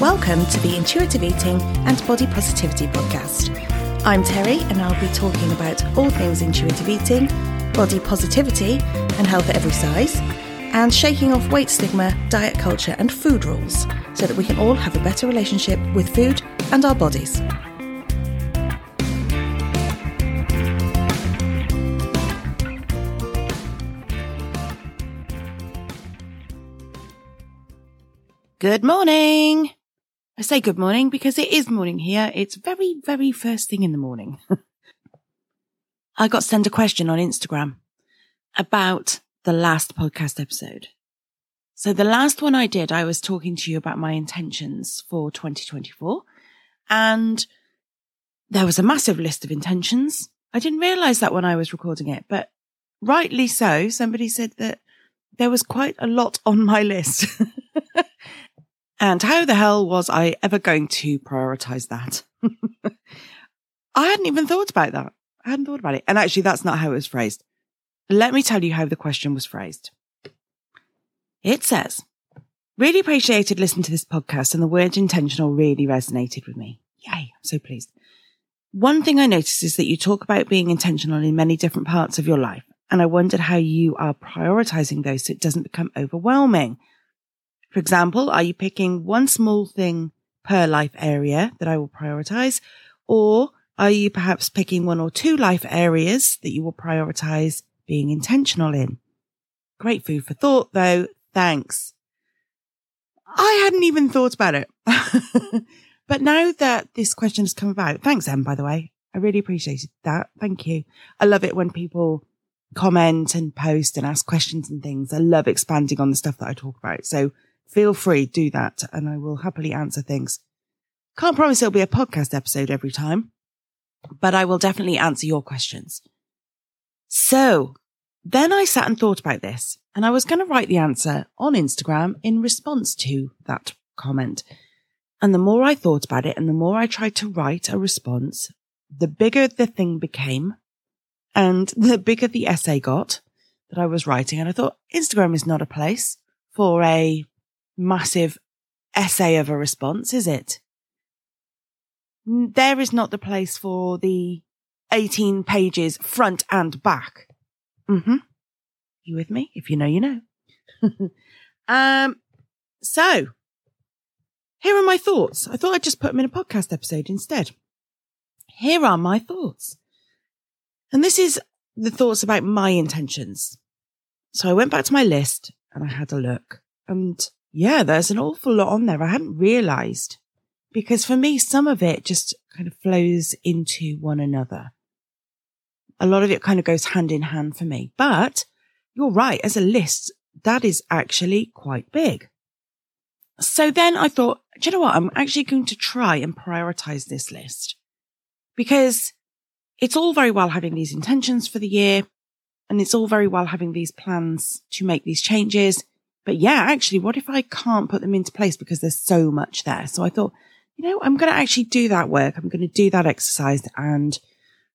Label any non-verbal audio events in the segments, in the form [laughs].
Welcome to the Intuitive Eating and Body Positivity podcast. I'm Terry, and I'll be talking about all things intuitive eating, body positivity, and health at every size, and shaking off weight stigma, diet culture, and food rules so that we can all have a better relationship with food and our bodies. Good morning. I say good morning because it is morning here. It's very, very first thing in the morning. [laughs] I got sent a question on Instagram about the last podcast episode. So the last one I did, I was talking to you about my intentions for 2024 and there was a massive list of intentions. I didn't realize that when I was recording it, but rightly so. Somebody said that there was quite a lot on my list. [laughs] And how the hell was I ever going to prioritize that? [laughs] I hadn't even thought about that. I hadn't thought about it. And actually, that's not how it was phrased. Let me tell you how the question was phrased. It says, really appreciated listening to this podcast and the word intentional really resonated with me. Yay. I'm so pleased. One thing I noticed is that you talk about being intentional in many different parts of your life. And I wondered how you are prioritizing those so it doesn't become overwhelming. For example, are you picking one small thing per life area that I will prioritize? Or are you perhaps picking one or two life areas that you will prioritize being intentional in? Great food for thought though. Thanks. I hadn't even thought about it. [laughs] but now that this question has come about, thanks, Em, by the way. I really appreciated that. Thank you. I love it when people comment and post and ask questions and things. I love expanding on the stuff that I talk about. So feel free, do that, and I will happily answer things. Can't promise it'll be a podcast episode every time, but I will definitely answer your questions. So then I sat and thought about this and I was going to write the answer on Instagram in response to that comment. And the more I thought about it and the more I tried to write a response, the bigger the thing became and [laughs] the bigger the essay got that I was writing. And I thought Instagram is not a place for a massive essay of a response, is it? There is not the place for the 18 pages front and back. Mm-hmm. You with me? If you know, you know. [laughs] um, so here are my thoughts. I thought I'd just put them in a podcast episode instead. Here are my thoughts. And this is the thoughts about my intentions. So I went back to my list and I had a look and yeah, there's an awful lot on there. I hadn't realized because for me, some of it just kind of flows into one another. A lot of it kind of goes hand in hand for me, but you're right. As a list, that is actually quite big. So then I thought, do you know what? I'm actually going to try and prioritize this list because it's all very well having these intentions for the year and it's all very well having these plans to make these changes. But yeah, actually, what if I can't put them into place because there's so much there? So I thought, you know, I'm going to actually do that work. I'm going to do that exercise and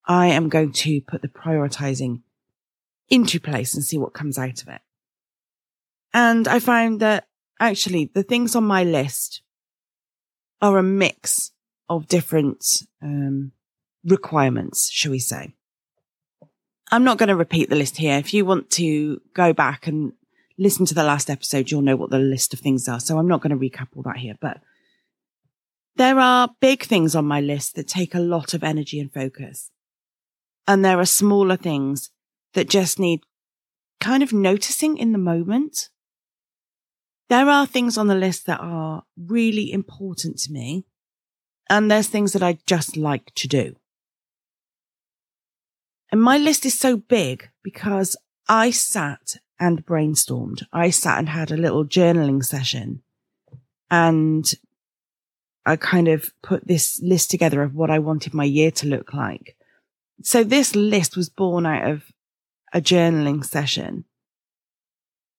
I am going to put the prioritizing into place and see what comes out of it. And I found that actually the things on my list are a mix of different um, requirements, shall we say. I'm not going to repeat the list here. If you want to go back and listen to the last episode, you'll know what the list of things are. So I'm not going to recap all that here, but there are big things on my list that take a lot of energy and focus. And there are smaller things that just need kind of noticing in the moment. There are things on the list that are really important to me. And there's things that I just like to do. And my list is so big because I sat and brainstormed. I sat and had a little journaling session and I kind of put this list together of what I wanted my year to look like. So this list was born out of a journaling session.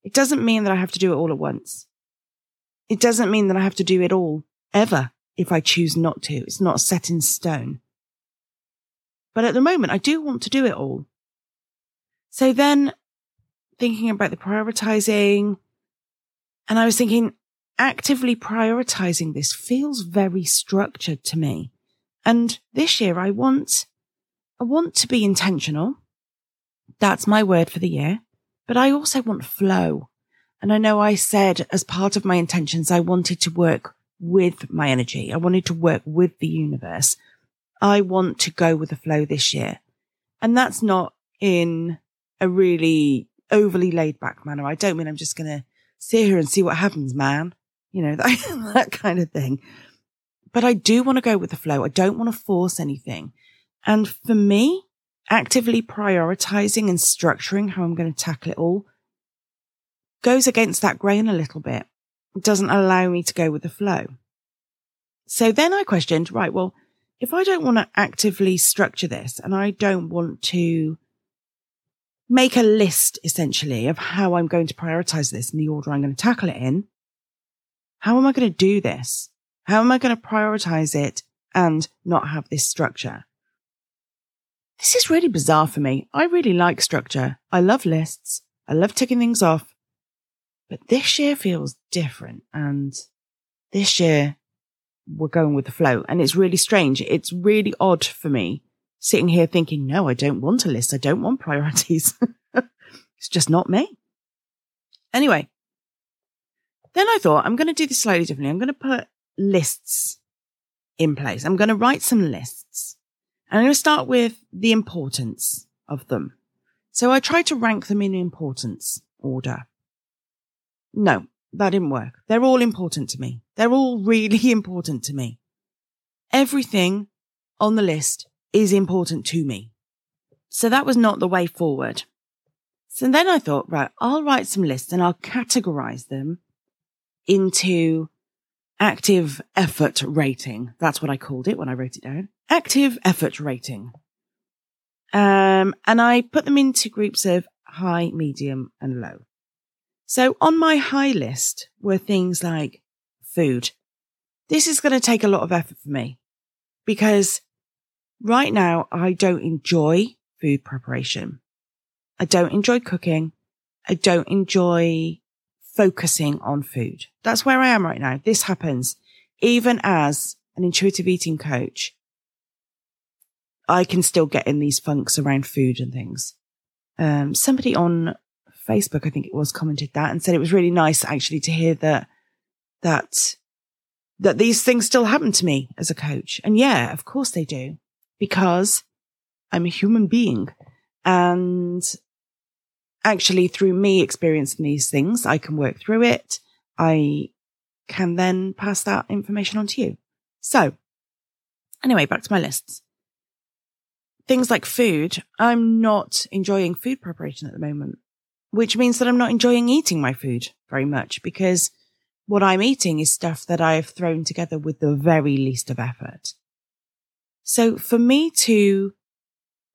It doesn't mean that I have to do it all at once. It doesn't mean that I have to do it all ever if I choose not to. It's not set in stone. But at the moment, I do want to do it all. So then thinking about the prioritizing. And I was thinking, actively prioritizing this feels very structured to me. And this year I want, I want to be intentional. That's my word for the year, but I also want flow. And I know I said as part of my intentions, I wanted to work with my energy. I wanted to work with the universe. I want to go with the flow this year. And that's not in a really overly laid back manner. I don't mean I'm just going to sit here and see what happens, man. You know, [laughs] that, that kind of thing. But I do want to go with the flow. I don't want to force anything. And for me, actively prioritizing and structuring how I'm going to tackle it all goes against that grain a little bit. It doesn't allow me to go with the flow. So then I questioned, right, well, if I don't want to actively structure this and I don't want to make a list essentially of how I'm going to prioritize this and the order I'm going to tackle it in, how am I going to do this? How am I going to prioritize it and not have this structure? This is really bizarre for me. I really like structure. I love lists. I love ticking things off. But this year feels different. And this year we're going with the flow. And it's really strange. It's really odd for me sitting here thinking, no, I don't want a list. I don't want priorities. [laughs] it's just not me. Anyway, then I thought I'm going to do this slightly differently. I'm going to put lists in place. I'm going to write some lists and I'm going to start with the importance of them. So I tried to rank them in importance order. No, that didn't work. They're all important to me. They're all really [laughs] important to me. Everything on the list is important to me. So that was not the way forward. So then I thought, right, I'll write some lists and I'll categorize them into active effort rating. That's what I called it when I wrote it down. Active effort rating. Um, and I put them into groups of high, medium and low. So on my high list were things like food. This is going to take a lot of effort for me because right now I don't enjoy food preparation. I don't enjoy cooking. I don't enjoy focusing on food. That's where I am right now. This happens even as an intuitive eating coach. I can still get in these funks around food and things. Um, somebody on Facebook, I think it was, commented that and said it was really nice actually to hear that, that, that these things still happen to me as a coach. And yeah, of course they do because I'm a human being and actually through me experiencing these things, I can work through it. I can then pass that information on to you. So anyway, back to my lists. Things like food. I'm not enjoying food preparation at the moment which means that I'm not enjoying eating my food very much because what I'm eating is stuff that I've thrown together with the very least of effort. So for me to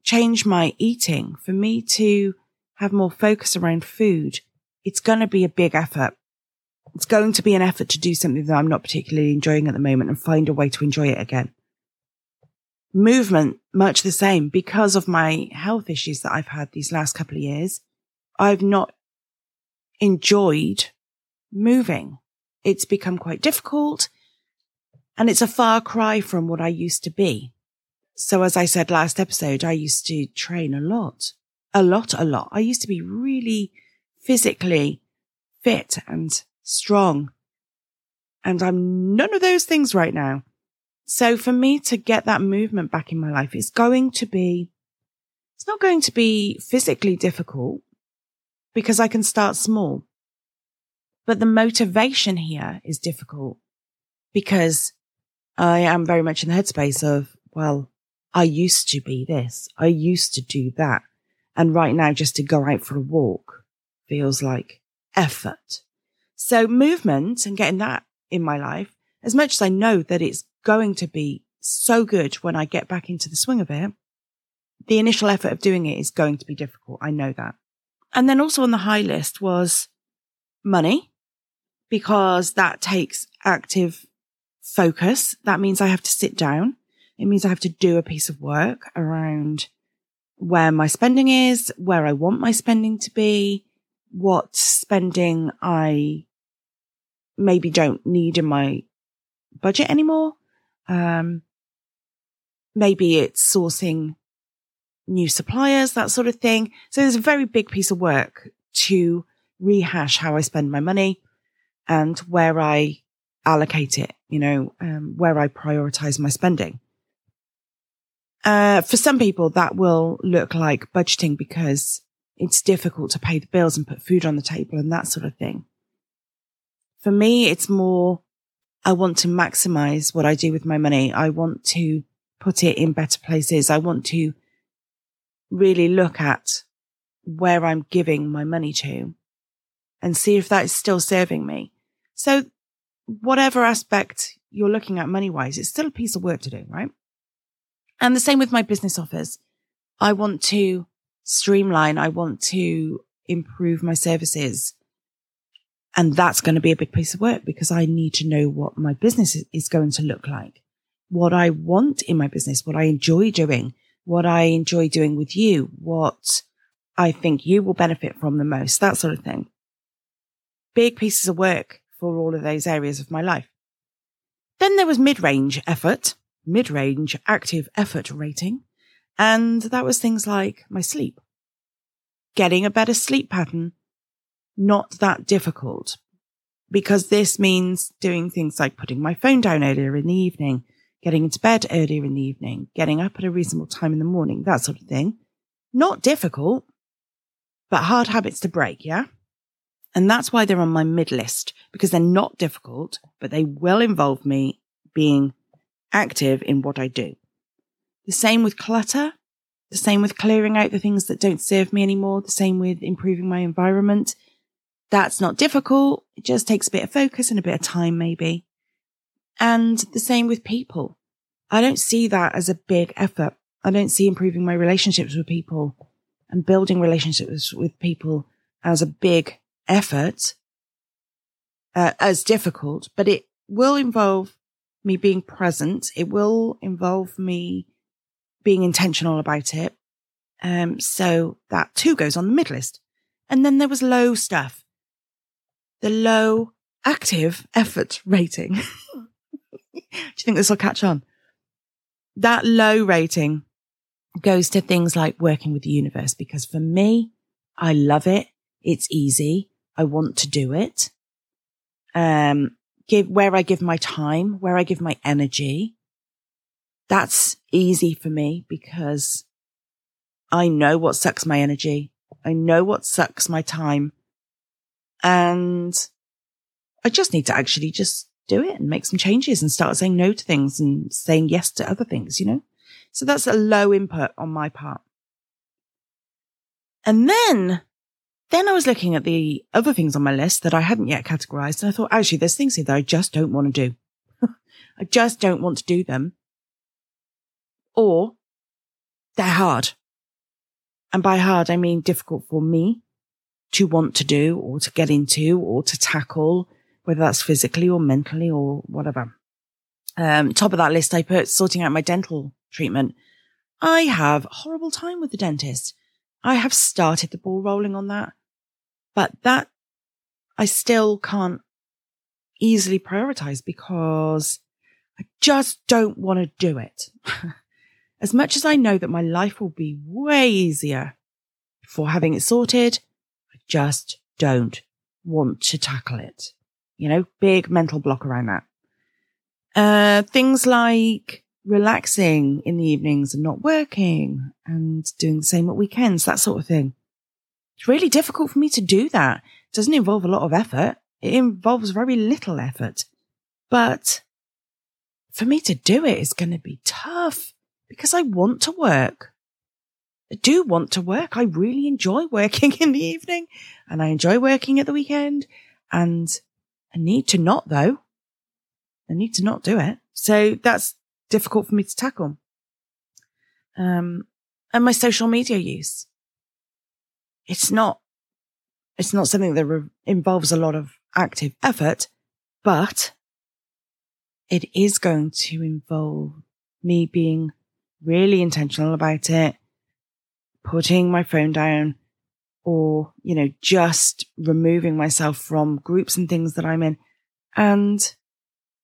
change my eating, for me to have more focus around food, it's going to be a big effort. It's going to be an effort to do something that I'm not particularly enjoying at the moment and find a way to enjoy it again. Movement, much the same because of my health issues that I've had these last couple of years. I've not enjoyed moving. It's become quite difficult and it's a far cry from what I used to be. So as I said last episode, I used to train a lot, a lot, a lot. I used to be really physically fit and strong. And I'm none of those things right now. So for me to get that movement back in my life is going to be, it's not going to be physically difficult because I can start small. But the motivation here is difficult because I am very much in the headspace of, well, I used to be this. I used to do that. And right now, just to go out for a walk feels like effort. So movement and getting that in my life, as much as I know that it's going to be so good when I get back into the swing of it, the initial effort of doing it is going to be difficult. I know that. And then also on the high list was money because that takes active focus. That means I have to sit down. It means I have to do a piece of work around where my spending is, where I want my spending to be, what spending I maybe don't need in my budget anymore. Um, maybe it's sourcing new suppliers, that sort of thing. So there's a very big piece of work to rehash how I spend my money and where I allocate it, you know, um, where I prioritize my spending. Uh, for some people, that will look like budgeting because it's difficult to pay the bills and put food on the table and that sort of thing. For me, it's more, I want to maximize what I do with my money. I want to put it in better places. I want to really look at where I'm giving my money to and see if that is still serving me. So whatever aspect you're looking at money wise, it's still a piece of work to do, right? And the same with my business offers. I want to streamline. I want to improve my services. And that's going to be a big piece of work because I need to know what my business is going to look like, what I want in my business, what I enjoy doing, what I enjoy doing with you, what I think you will benefit from the most, that sort of thing. Big pieces of work for all of those areas of my life. Then there was mid-range effort, mid-range active effort rating. And that was things like my sleep. Getting a better sleep pattern, not that difficult because this means doing things like putting my phone down earlier in the evening, getting into bed earlier in the evening, getting up at a reasonable time in the morning, that sort of thing. Not difficult, but hard habits to break. Yeah. And that's why they're on my mid list because they're not difficult, but they will involve me being active in what I do. The same with clutter. The same with clearing out the things that don't serve me anymore. The same with improving my environment. That's not difficult. It just takes a bit of focus and a bit of time, maybe. And the same with people. I don't see that as a big effort. I don't see improving my relationships with people and building relationships with people as a big effort, uh, as difficult, but it will involve me being present. It will involve me being intentional about it. Um, so that too goes on the mid list. And then there was low stuff. The low active effort rating. [laughs] Do you think this will catch on? That low rating goes to things like working with the universe because for me, I love it. It's easy. I want to do it. Um, give where I give my time, where I give my energy. That's easy for me because I know what sucks my energy. I know what sucks my time. And I just need to actually just do it and make some changes and start saying no to things and saying yes to other things, you know? So that's a low input on my part. And then then I was looking at the other things on my list that I hadn't yet categorized. And I thought, actually, there's things here that I just don't want to do. [laughs] I just don't want to do them. Or they're hard. And by hard, I mean difficult for me to want to do or to get into or to tackle, whether that's physically or mentally or whatever. Um, top of that list, I put sorting out my dental treatment. I have horrible time with the dentist. I have started the ball rolling on that. But that I still can't easily prioritize because I just don't want to do it. [laughs] as much as I know that my life will be way easier for having it sorted, I just don't want to tackle it. You know, big mental block around that. Uh, things like relaxing in the evenings and not working and doing the same at weekends, that sort of thing. It's really difficult for me to do that. It doesn't involve a lot of effort. It involves very little effort. But for me to do it is going to be tough because I want to work. I do want to work. I really enjoy working [laughs] in the evening and I enjoy working at the weekend and I need to not though. I need to not do it. So that's difficult for me to tackle. Um, and my social media use it's not, it's not something that re- involves a lot of active effort, but it is going to involve me being really intentional about it, putting my phone down or, you know, just removing myself from groups and things that I'm in And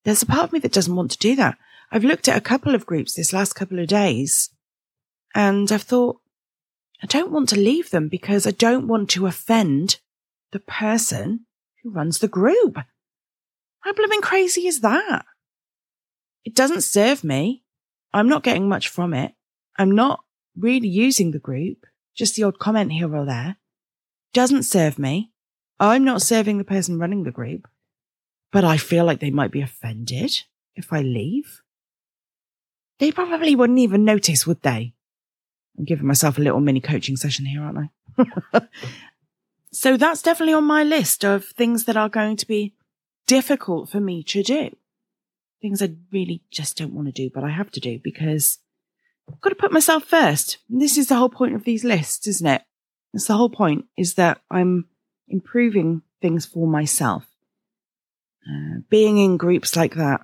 there's a part of me that doesn't want to do that. I've looked at a couple of groups this last couple of days and I've thought, I don't want to leave them because I don't want to offend the person who runs the group. How blooming crazy is that? It doesn't serve me. I'm not getting much from it. I'm not really using the group, just the odd comment here or there. Doesn't serve me. I'm not serving the person running the group, but I feel like they might be offended if I leave. They probably wouldn't even notice, would they? I'm giving myself a little mini coaching session here, aren't I? [laughs] so that's definitely on my list of things that are going to be difficult for me to do. Things I really just don't want to do, but I have to do because I've got to put myself first. And this is the whole point of these lists, isn't it? That's the whole point is that I'm improving things for myself. Uh, being in groups like that,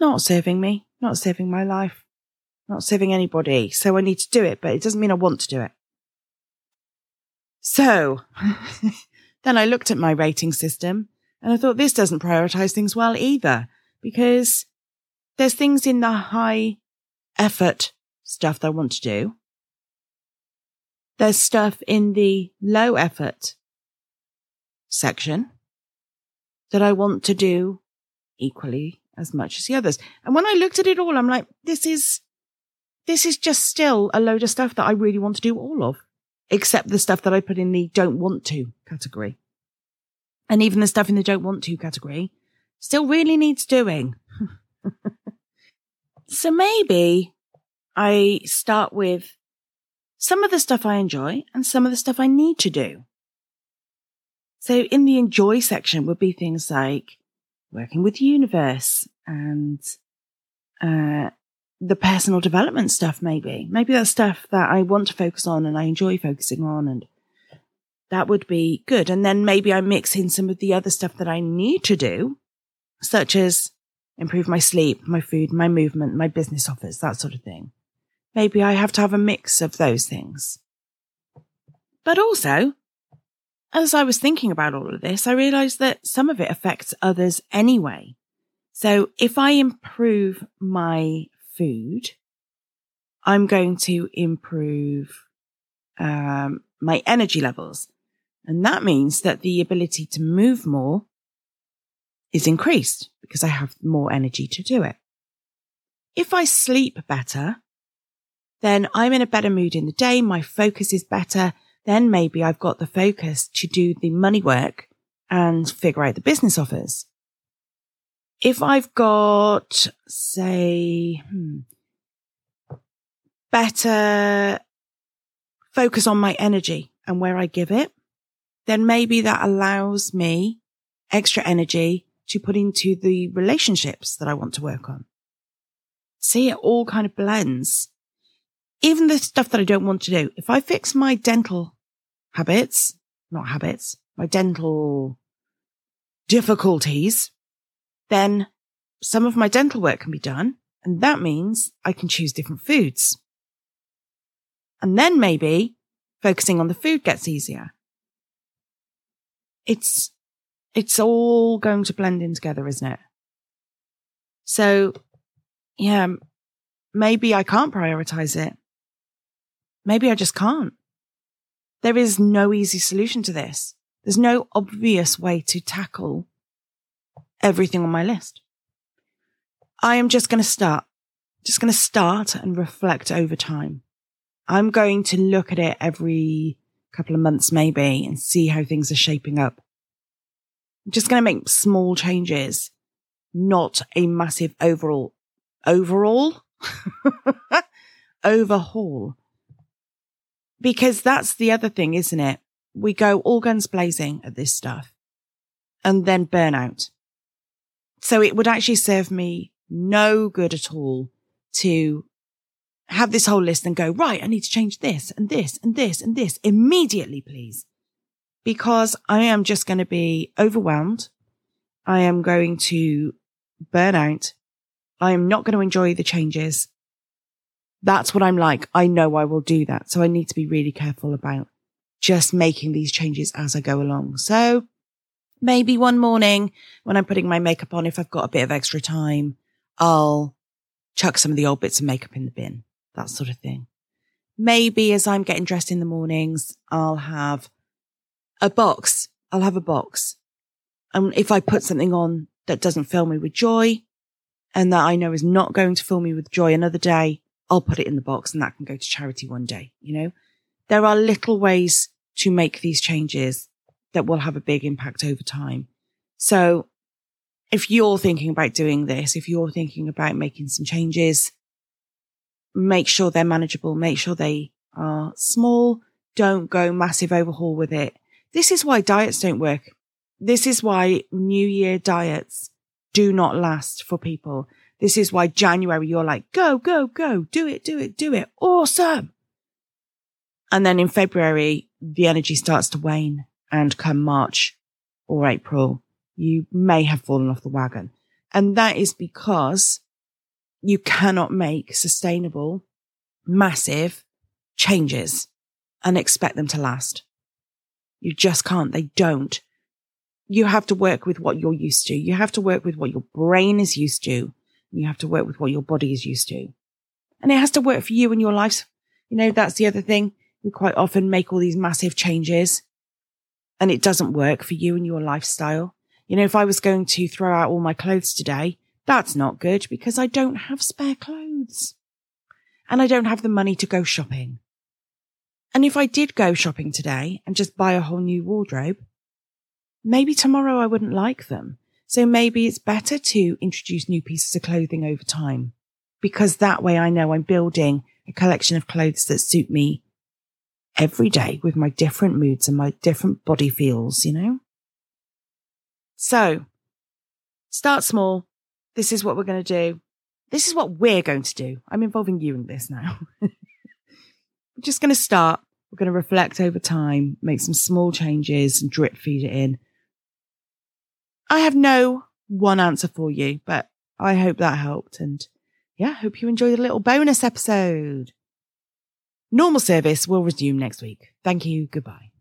not serving me, not saving my life, not saving anybody. So I need to do it, but it doesn't mean I want to do it. So [laughs] then I looked at my rating system and I thought this doesn't prioritize things well either because there's things in the high effort stuff that I want to do. There's stuff in the low effort section that I want to do equally as much as the others. And when I looked at it all, I'm like, this is, this is just still a load of stuff that I really want to do all of, except the stuff that I put in the don't want to category. And even the stuff in the don't want to category still really needs doing. [laughs] so maybe I start with some of the stuff I enjoy and some of the stuff I need to do. So in the enjoy section would be things like working with the universe and, uh, the personal development stuff, maybe. Maybe that's stuff that I want to focus on and I enjoy focusing on and that would be good. And then maybe I mix in some of the other stuff that I need to do, such as improve my sleep, my food, my movement, my business offers, that sort of thing. Maybe I have to have a mix of those things. But also, as I was thinking about all of this, I realized that some of it affects others anyway. So if I improve my food, I'm going to improve um, my energy levels. And that means that the ability to move more is increased because I have more energy to do it. If I sleep better, then I'm in a better mood in the day. My focus is better. Then maybe I've got the focus to do the money work and figure out the business offers. If I've got, say, hmm, better focus on my energy and where I give it, then maybe that allows me extra energy to put into the relationships that I want to work on. See, it all kind of blends. Even the stuff that I don't want to do. If I fix my dental habits, not habits, my dental difficulties, then some of my dental work can be done. And that means I can choose different foods. And then maybe focusing on the food gets easier it's, it's all going to blend in together, isn't it? So yeah, maybe I can't prioritize it. Maybe I just can't. There is no easy solution to this. There's no obvious way to tackle everything on my list. I am just going to start, just going to start and reflect over time. I'm going to look at it every couple of months maybe and see how things are shaping up. I'm just going to make small changes, not a massive overall, overall, [laughs] overhaul. Because that's the other thing, isn't it? We go all guns blazing at this stuff and then burn out. So it would actually serve me no good at all to have this whole list and go, right, I need to change this and this and this and this immediately, please. Because I am just going to be overwhelmed. I am going to burn out. I am not going to enjoy the changes. That's what I'm like. I know I will do that. So I need to be really careful about just making these changes as I go along. So Maybe one morning when I'm putting my makeup on, if I've got a bit of extra time, I'll chuck some of the old bits of makeup in the bin, that sort of thing. Maybe as I'm getting dressed in the mornings, I'll have a box. I'll have a box. And if I put something on that doesn't fill me with joy and that I know is not going to fill me with joy another day, I'll put it in the box and that can go to charity one day. You know, there are little ways to make these changes that will have a big impact over time. So if you're thinking about doing this, if you're thinking about making some changes, make sure they're manageable, make sure they are small. Don't go massive overhaul with it. This is why diets don't work. This is why new year diets do not last for people. This is why January you're like, go, go, go, do it, do it, do it. Awesome. And then in February, the energy starts to wane and come March or April, you may have fallen off the wagon. And that is because you cannot make sustainable, massive changes and expect them to last. You just can't. They don't. You have to work with what you're used to. You have to work with what your brain is used to. You have to work with what your body is used to. And it has to work for you and your life. You know, that's the other thing. We quite often make all these massive changes and it doesn't work for you and your lifestyle. You know, if I was going to throw out all my clothes today, that's not good because I don't have spare clothes and I don't have the money to go shopping. And if I did go shopping today and just buy a whole new wardrobe, maybe tomorrow I wouldn't like them. So maybe it's better to introduce new pieces of clothing over time because that way I know I'm building a collection of clothes that suit me every day with my different moods and my different body feels, you know? So start small. This is what we're going to do. This is what we're going to do. I'm involving you in this now. [laughs] we're just going to start. We're going to reflect over time, make some small changes and drip feed it in. I have no one answer for you, but I hope that helped. And yeah, hope you enjoyed a little bonus episode. Normal service will resume next week. Thank you. Goodbye.